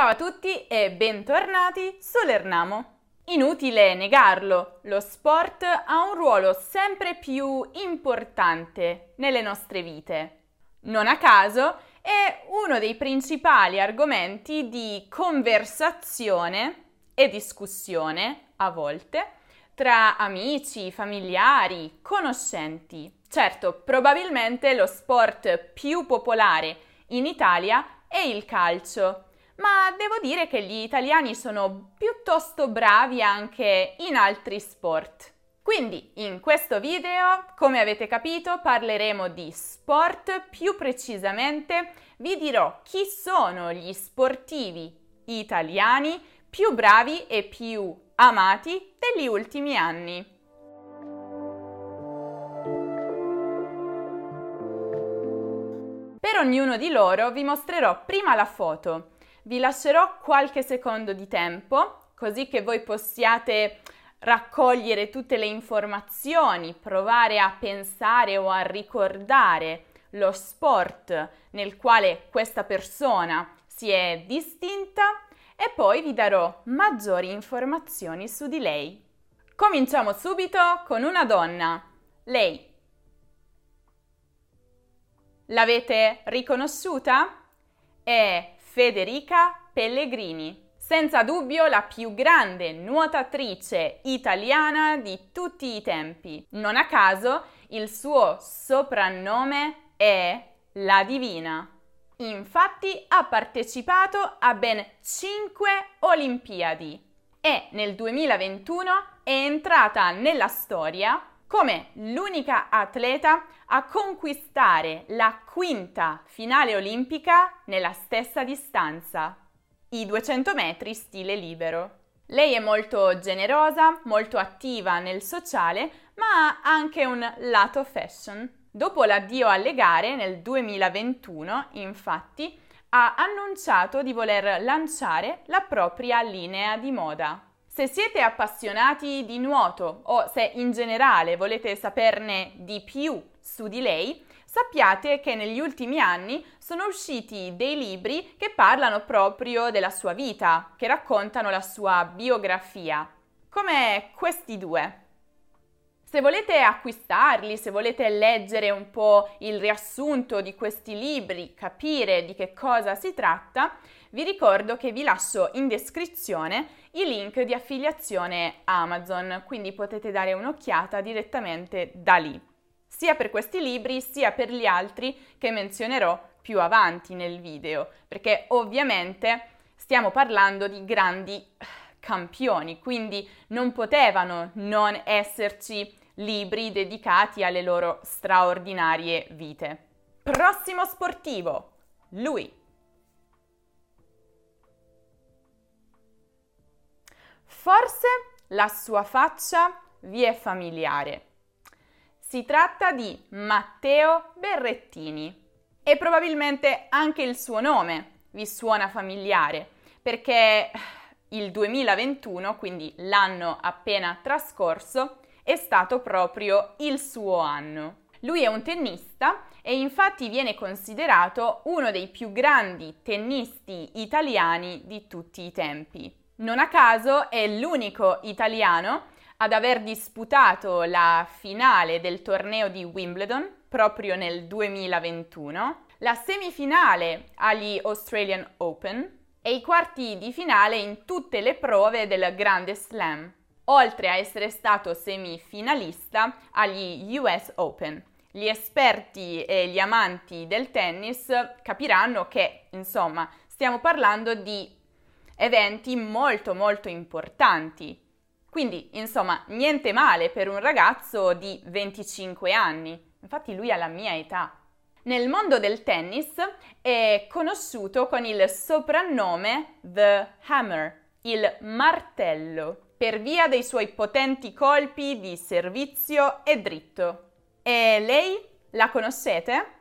Ciao a tutti e bentornati su Lernamo. Inutile negarlo, lo sport ha un ruolo sempre più importante nelle nostre vite. Non a caso è uno dei principali argomenti di conversazione e discussione, a volte, tra amici, familiari, conoscenti. Certo, probabilmente lo sport più popolare in Italia è il calcio, ma devo dire che gli italiani sono piuttosto bravi anche in altri sport. Quindi in questo video, come avete capito, parleremo di sport, più precisamente vi dirò chi sono gli sportivi italiani più bravi e più amati degli ultimi anni. Per ognuno di loro vi mostrerò prima la foto. Vi lascerò qualche secondo di tempo, così che voi possiate raccogliere tutte le informazioni, provare a pensare o a ricordare lo sport nel quale questa persona si è distinta e poi vi darò maggiori informazioni su di lei. Cominciamo subito con una donna, lei. L'avete riconosciuta? È Federica Pellegrini. Senza dubbio la più grande nuotatrice italiana di tutti i tempi. Non a caso il suo soprannome è La Divina. Infatti ha partecipato a ben 5 Olimpiadi e nel 2021 è entrata nella storia come l'unica atleta a conquistare la quinta finale olimpica nella stessa distanza, i 200 metri stile libero. Lei è molto generosa, molto attiva nel sociale, ma ha anche un lato fashion. Dopo l'addio alle gare nel 2021, infatti, ha annunciato di voler lanciare la propria linea di moda. Se siete appassionati di nuoto o se in generale volete saperne di più su di lei, sappiate che negli ultimi anni sono usciti dei libri che parlano proprio della sua vita, che raccontano la sua biografia, come questi due. Se volete acquistarli, se volete leggere un po' il riassunto di questi libri, capire di che cosa si tratta, vi ricordo che vi lascio in descrizione i link di affiliazione Amazon, quindi potete dare un'occhiata direttamente da lì, sia per questi libri sia per gli altri che menzionerò più avanti nel video, perché ovviamente stiamo parlando di grandi campioni, quindi non potevano non esserci libri dedicati alle loro straordinarie vite. Prossimo sportivo, lui. Forse la sua faccia vi è familiare. Si tratta di Matteo Berrettini e probabilmente anche il suo nome vi suona familiare perché il 2021, quindi l'anno appena trascorso, è stato proprio il suo anno. Lui è un tennista e infatti viene considerato uno dei più grandi tennisti italiani di tutti i tempi. Non a caso è l'unico italiano ad aver disputato la finale del torneo di Wimbledon proprio nel 2021, la semifinale agli Australian Open e i quarti di finale in tutte le prove del Grande Slam oltre a essere stato semifinalista agli US Open. Gli esperti e gli amanti del tennis capiranno che, insomma, stiamo parlando di eventi molto molto importanti. Quindi, insomma, niente male per un ragazzo di 25 anni. Infatti lui ha la mia età. Nel mondo del tennis è conosciuto con il soprannome The Hammer, il martello per via dei suoi potenti colpi di servizio e dritto. E lei la conoscete?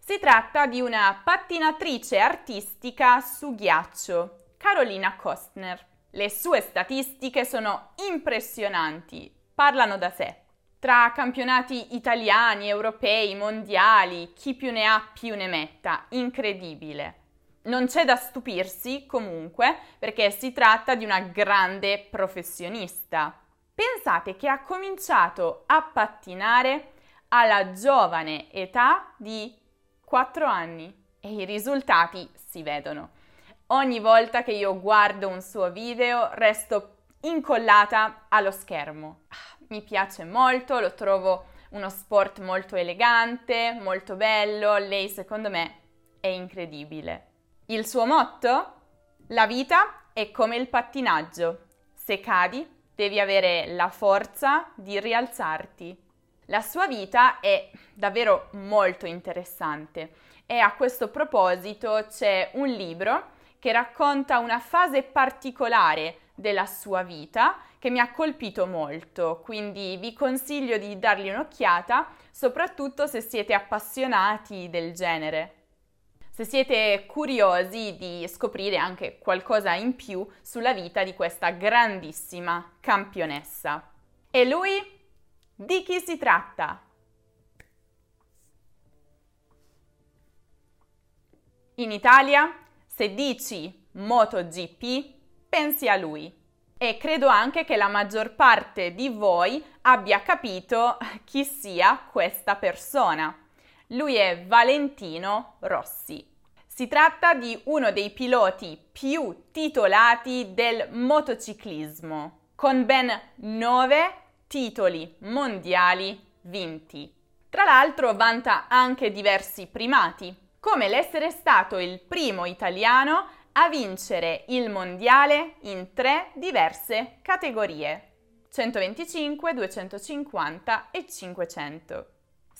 Si tratta di una pattinatrice artistica su ghiaccio, Carolina Kostner. Le sue statistiche sono impressionanti, parlano da sé. tra campionati italiani, europei, mondiali, chi più ne ha più ne metta, incredibile. Non c'è da stupirsi comunque perché si tratta di una grande professionista. Pensate che ha cominciato a pattinare alla giovane età di 4 anni e i risultati si vedono. Ogni volta che io guardo un suo video resto incollata allo schermo. Ah, mi piace molto, lo trovo uno sport molto elegante, molto bello, lei secondo me è incredibile. Il suo motto? La vita è come il pattinaggio. Se cadi, devi avere la forza di rialzarti. La sua vita è davvero molto interessante e a questo proposito c'è un libro che racconta una fase particolare della sua vita che mi ha colpito molto, quindi vi consiglio di dargli un'occhiata, soprattutto se siete appassionati del genere. Se siete curiosi di scoprire anche qualcosa in più sulla vita di questa grandissima campionessa. E lui? Di chi si tratta? In Italia, se dici MotoGP, pensi a lui. E credo anche che la maggior parte di voi abbia capito chi sia questa persona. Lui è Valentino Rossi. Si tratta di uno dei piloti più titolati del motociclismo, con ben nove titoli mondiali vinti. Tra l'altro vanta anche diversi primati, come l'essere stato il primo italiano a vincere il mondiale in tre diverse categorie, 125, 250 e 500.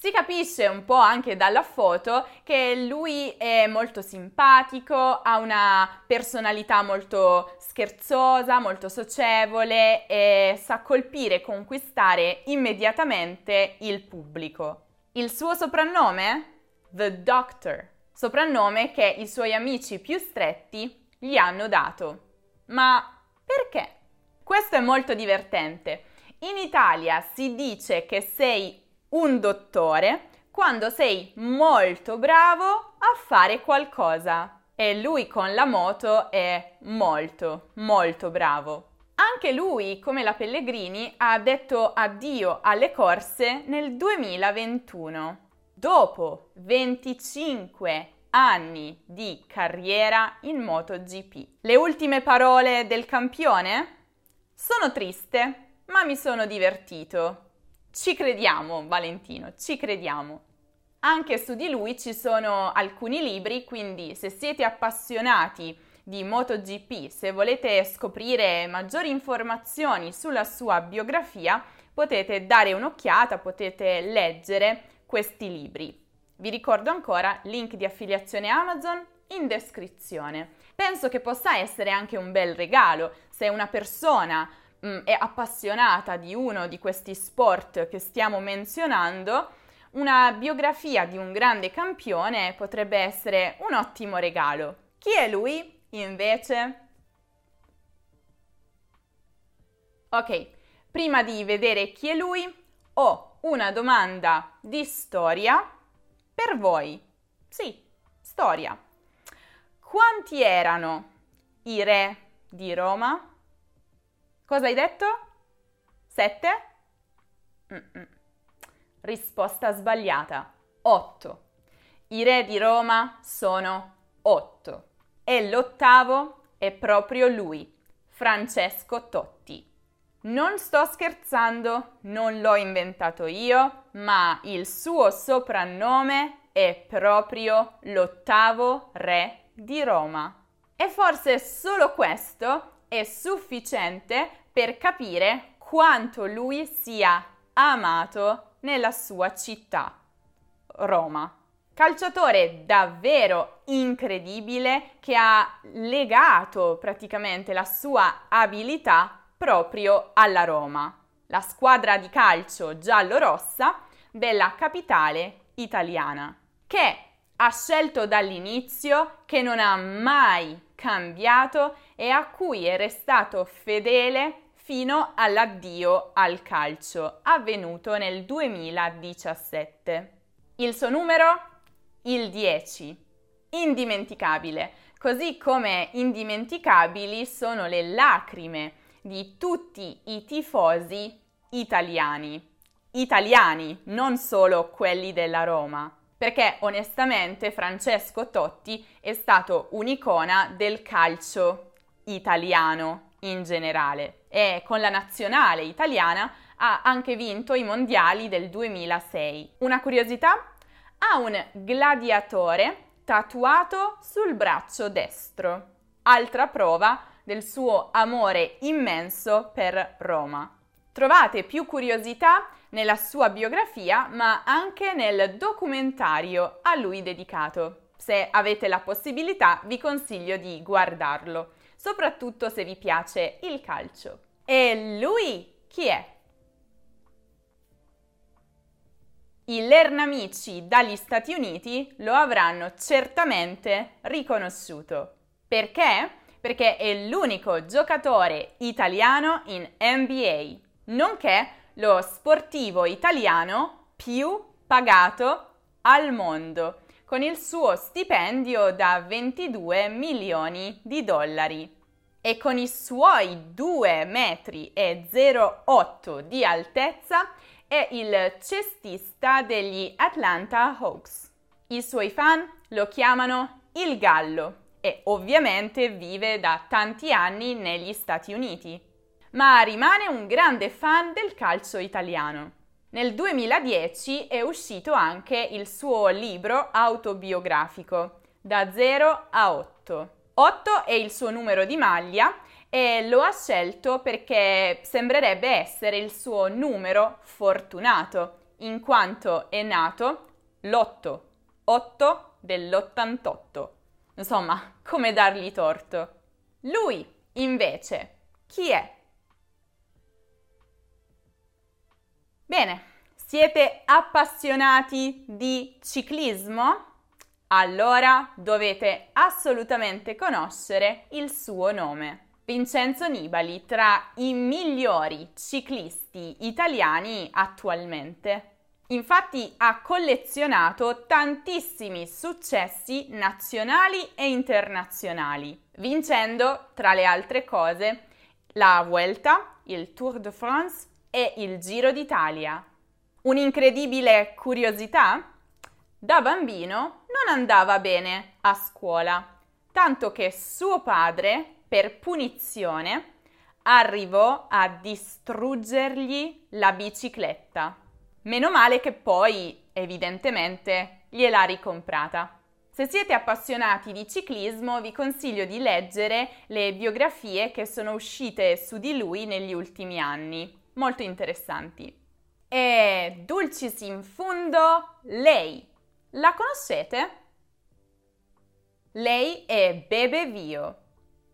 Si capisce un po' anche dalla foto che lui è molto simpatico, ha una personalità molto scherzosa, molto socievole e sa colpire e conquistare immediatamente il pubblico. Il suo soprannome? The Doctor soprannome che i suoi amici più stretti gli hanno dato. Ma perché? Questo è molto divertente. In Italia si dice che sei un dottore quando sei molto bravo a fare qualcosa. E lui con la moto è molto, molto bravo. Anche lui, come la Pellegrini, ha detto addio alle corse nel 2021 dopo 25 anni di carriera in MotoGP. Le ultime parole del campione? Sono triste, ma mi sono divertito. Ci crediamo, Valentino, ci crediamo. Anche su di lui ci sono alcuni libri, quindi se siete appassionati di MotoGP, se volete scoprire maggiori informazioni sulla sua biografia, potete dare un'occhiata, potete leggere questi libri. Vi ricordo ancora link di affiliazione Amazon in descrizione. Penso che possa essere anche un bel regalo se una persona mh, mm, è appassionata di uno di questi sport che stiamo menzionando. Una biografia di un grande campione potrebbe essere un ottimo regalo. Chi è lui, invece? Ok, prima di vedere chi è lui, ho una domanda di storia per voi. Sì, storia. Quanti erano i re di Roma? Cosa hai detto? Sette? Mm-mm. Risposta sbagliata. Otto. I re di Roma sono otto. E l'ottavo è proprio lui, Francesco Totti. Non sto scherzando, non l'ho inventato io, ma il suo soprannome è proprio l'ottavo re di Roma. E forse solo questo è sufficiente per capire quanto lui sia amato nella sua città, Roma. Calciatore davvero incredibile che ha legato praticamente la sua abilità proprio alla Roma, la squadra di calcio giallo-rossa della capitale italiana, che ha scelto dall'inizio, che non ha mai cambiato e a cui è restato fedele fino all'addio al calcio avvenuto nel 2017. Il suo numero? Il 10. Indimenticabile, così come indimenticabili sono le lacrime di tutti i tifosi italiani. Italiani, non solo quelli della Roma perché onestamente Francesco Totti è stato un'icona del calcio italiano in generale e con la nazionale italiana ha anche vinto i mondiali del 2006. Una curiosità? Ha un gladiatore tatuato sul braccio destro, altra prova del suo amore immenso per Roma. Trovate più curiosità nella sua biografia, ma anche nel documentario a lui dedicato. Se avete la possibilità, vi consiglio di guardarlo, soprattutto se vi piace il calcio. E lui chi è? I Lernamici dagli Stati Uniti lo avranno certamente riconosciuto. Perché? Perché è l'unico giocatore italiano in NBA, nonché lo sportivo italiano più pagato al mondo, con il suo stipendio da 22 milioni di dollari. E con i suoi 2 metri e 0,8 di altezza è il cestista degli Atlanta Hawks. I suoi fan lo chiamano il Gallo e ovviamente vive da tanti anni negli Stati Uniti ma rimane un grande fan del calcio italiano. Nel 2010 è uscito anche il suo libro autobiografico, Da 0 a 8. 8 è il suo numero di maglia e lo ha scelto perché sembrerebbe essere il suo numero fortunato, in quanto è nato l'8, 8 dell'88. Insomma, come dargli torto. Lui, invece, chi è? Bene, siete appassionati di ciclismo? Allora dovete assolutamente conoscere il suo nome. Vincenzo Nibali tra i migliori ciclisti italiani attualmente. Infatti ha collezionato tantissimi successi nazionali e internazionali, vincendo, tra le altre cose, la Vuelta, il Tour de France e il Giro d'Italia. Un'incredibile curiosità? Da bambino non andava bene a scuola, tanto che suo padre, per punizione, arrivò a distruggergli la bicicletta. Meno male che poi, evidentemente, gliel'ha ricomprata. Se siete appassionati di ciclismo, vi consiglio di leggere le biografie che sono uscite su di lui negli ultimi anni molto interessanti. E dulcis in fundo, lei. La conoscete? Lei è Bebe Vio,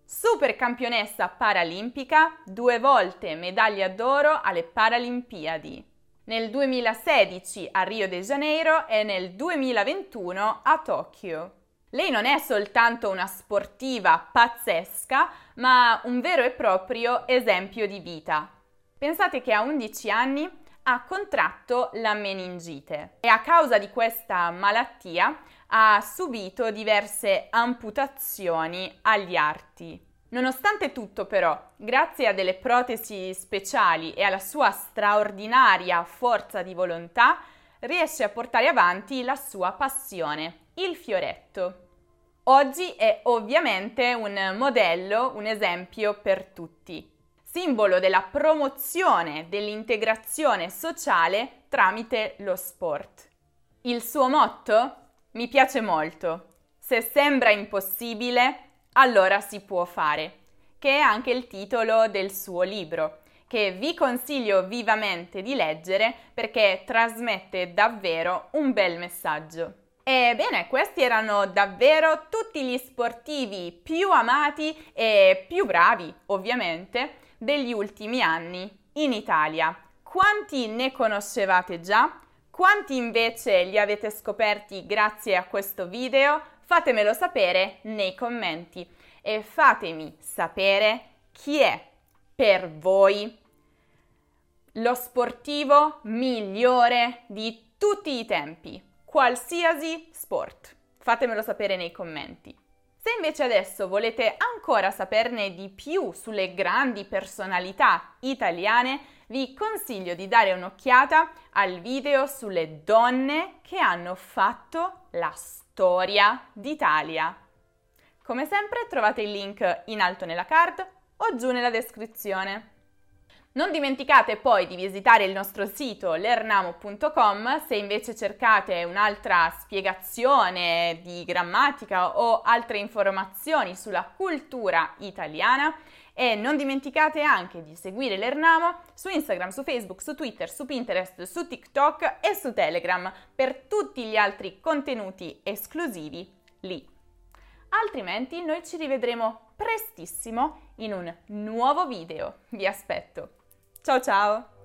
super campionessa paralimpica, due volte medaglia d'oro alle Paralimpiadi. Nel 2016 a Rio de Janeiro e nel 2021 a Tokyo. Lei non è soltanto una sportiva pazzesca, ma un vero e proprio esempio di vita. Pensate che a 11 anni ha contratto la meningite e a causa di questa malattia ha subito diverse amputazioni agli arti. Nonostante tutto però, grazie a delle protesi speciali e alla sua straordinaria forza di volontà, riesce a portare avanti la sua passione, il fioretto. Oggi è ovviamente un modello, un esempio per tutti simbolo della promozione dell'integrazione sociale tramite lo sport. Il suo motto mi piace molto. Se sembra impossibile, allora si può fare, che è anche il titolo del suo libro, che vi consiglio vivamente di leggere perché trasmette davvero un bel messaggio. Ebbene, questi erano davvero tutti gli sportivi più amati e più bravi, ovviamente, degli ultimi anni in Italia. Quanti ne conoscevate già? Quanti invece li avete scoperti grazie a questo video? Fatemelo sapere nei commenti e fatemi sapere chi è per voi. Lo sportivo migliore di tutti i tempi, qualsiasi sport. Fatemelo sapere nei commenti. Se invece adesso volete ancora saperne di più sulle grandi personalità italiane, vi consiglio di dare un'occhiata al video sulle donne che hanno fatto la storia d'Italia. Come sempre trovate il link in alto nella card o giù nella descrizione. Non dimenticate poi di visitare il nostro sito lernamo.com se invece cercate un'altra spiegazione di grammatica o altre informazioni sulla cultura italiana e non dimenticate anche di seguire l'Ernamo su Instagram, su Facebook, su Twitter, su Pinterest, su TikTok e su Telegram per tutti gli altri contenuti esclusivi lì. Altrimenti noi ci rivedremo prestissimo in un nuovo video. Vi aspetto! Ciao ciao!